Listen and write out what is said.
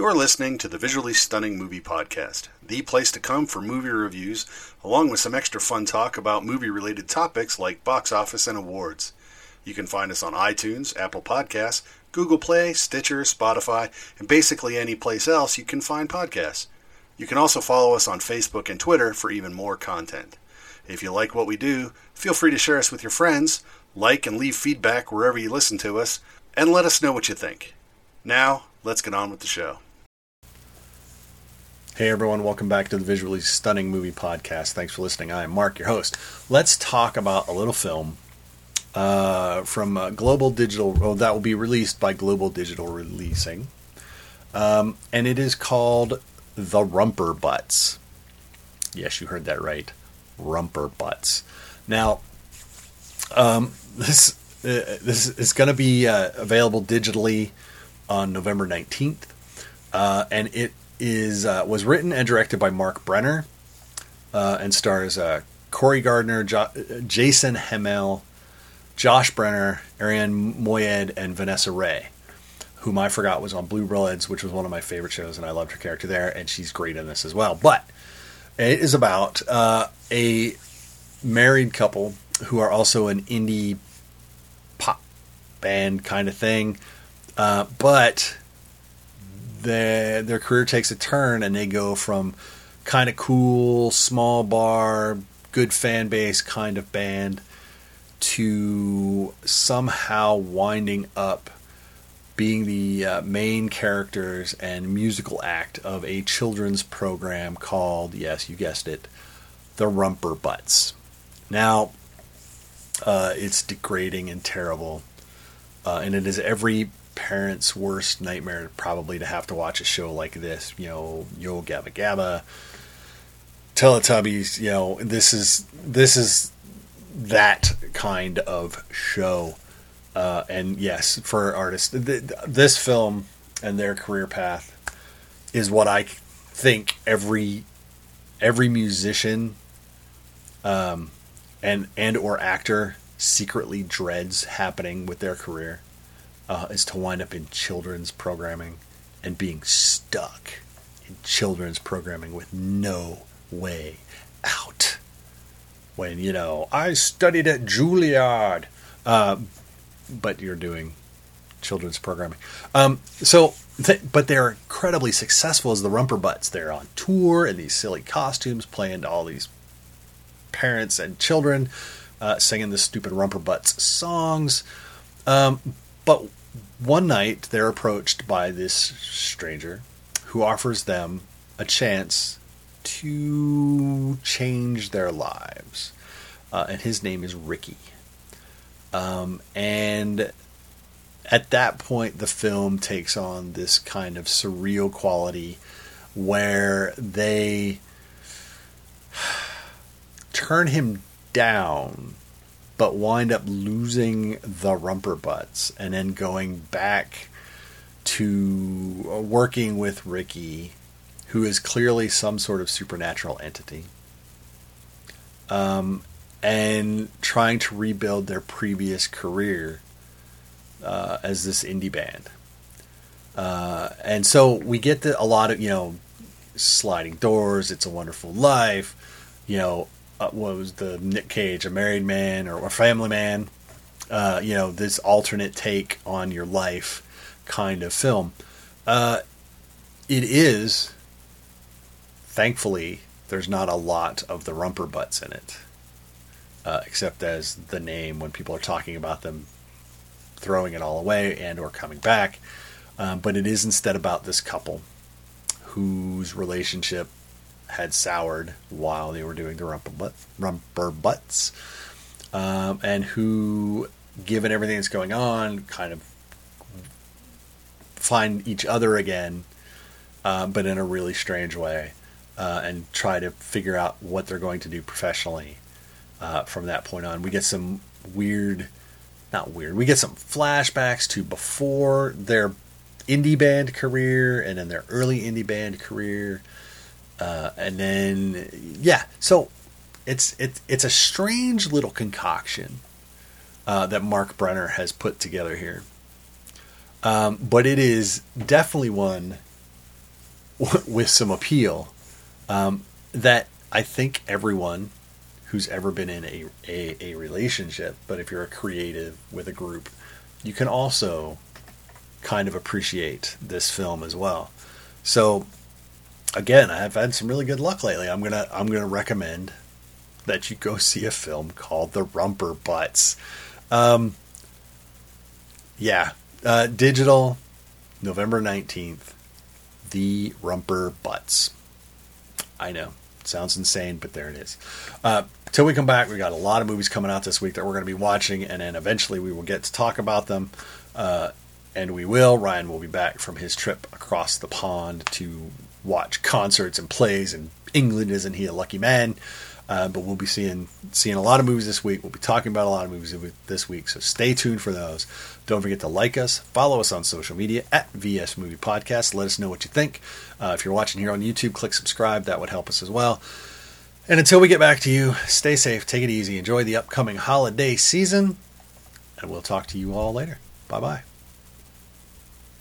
You're listening to the Visually Stunning Movie Podcast, the place to come for movie reviews, along with some extra fun talk about movie related topics like box office and awards. You can find us on iTunes, Apple Podcasts, Google Play, Stitcher, Spotify, and basically any place else you can find podcasts. You can also follow us on Facebook and Twitter for even more content. If you like what we do, feel free to share us with your friends, like and leave feedback wherever you listen to us, and let us know what you think. Now, let's get on with the show. Hey everyone, welcome back to the Visually Stunning Movie Podcast. Thanks for listening. I am Mark, your host. Let's talk about a little film uh, from uh, Global Digital. Oh, that will be released by Global Digital Releasing, um, and it is called The Rumperbutts. Yes, you heard that right, Rumperbutts. Now, um, this uh, this is going to be uh, available digitally on November nineteenth, uh, and it is uh, was written and directed by Marc Brener, uh, and stars uh, Kori Gardner, jo- Jason Hammel, Josh Brener, Arian Moayed, and Vanessa Ray, whom I forgot was on Blue Bloods, which was one of my favorite shows, and I loved her character there, and she's great in this as well. But it is about uh, a married couple who are also an indie pop band kind of thing, uh, but their their career takes a turn and they go from kind of cool small bar good fan base kind of band to somehow winding up being the uh, main characters and musical act of a children's program called yes you guessed it the rumperbutts. Now uh, it's degrading and terrible uh, and it is every parents' worst nightmare probably to have to watch a show like this. You know, Yo Gabba Gabba, Teletubbies. You know, this is this is that kind of show. Uh, and yes, for artists, th- this film and their career path is what I think every every musician um, and and or actor secretly dreads happening with their career uh, is to wind up in children's programming and being stuck in children's programming with no way out. When, you know, I studied at Juilliard, uh, but you're doing children's programming. Um, so, th- but they're incredibly successful as the Rumperbutts. They're on tour in these silly costumes, playing to all these parents and children, uh, singing the stupid Rumperbutts songs. Um, but one night, they're approached by this stranger who offers them a chance to change their lives. Uh, and his name is Ricky. Um, and at that point, the film takes on this kind of surreal quality where they turn him down but wind up losing the rumperbutts and then going back to working with Ricky, who is clearly some sort of supernatural entity, um, and trying to rebuild their previous career uh, as this indie band. Uh, and so we get the, a lot of, you know, sliding doors, It's a Wonderful Life, you know, uh, what was the Nick Cage, a married man or a family man, uh, you know, this alternate take on your life kind of film. Uh, it is, thankfully, there's not a lot of the rumperbutts in it, uh, except as the name when people are talking about them throwing it all away and or coming back. Um, but it is instead about this couple whose relationship had soured while they were doing the rumper, butt, rumperbutts, um, and who, given everything that's going on, kind of find each other again, uh, but in a really strange way, uh, and try to figure out what they're going to do professionally uh, from that point on. We get some weird, not weird, we get some flashbacks to before their indie band career and in their early indie band career. Uh, and then yeah, so it's it's it's a strange little concoction uh, that Marc Brener has put together here. Um, but it is definitely one with some appeal um, that I think everyone who's ever been in a, a, a relationship, but if you're a creative with a group, you can also kind of appreciate this film as well. So again, I've had some really good luck lately. I'm gonna I'm gonna recommend that you go see a film called The Rumperbutts. Um, yeah, uh, digital, November nineteenth. The Rumperbutts. I know, sounds insane, but there it is. Uh, till we come back, we got a lot of movies coming out this week that we're going to be watching, and then eventually we will get to talk about them. Uh, and we will. Ryan will be back from his trip across the pond to watch concerts and plays And England. Isn't he a lucky man? Uh, but we'll be seeing seeing a lot of movies this week. We'll be talking about a lot of movies this week, so stay tuned for those. Don't forget to like us, follow us on social media at VS Movie Podcast. Let us know what you think. Uh, if you're watching here on YouTube, click subscribe. That would help us as well. And until we get back to you, stay safe, take it easy, enjoy the upcoming holiday season, and we'll talk to you all later. Bye bye.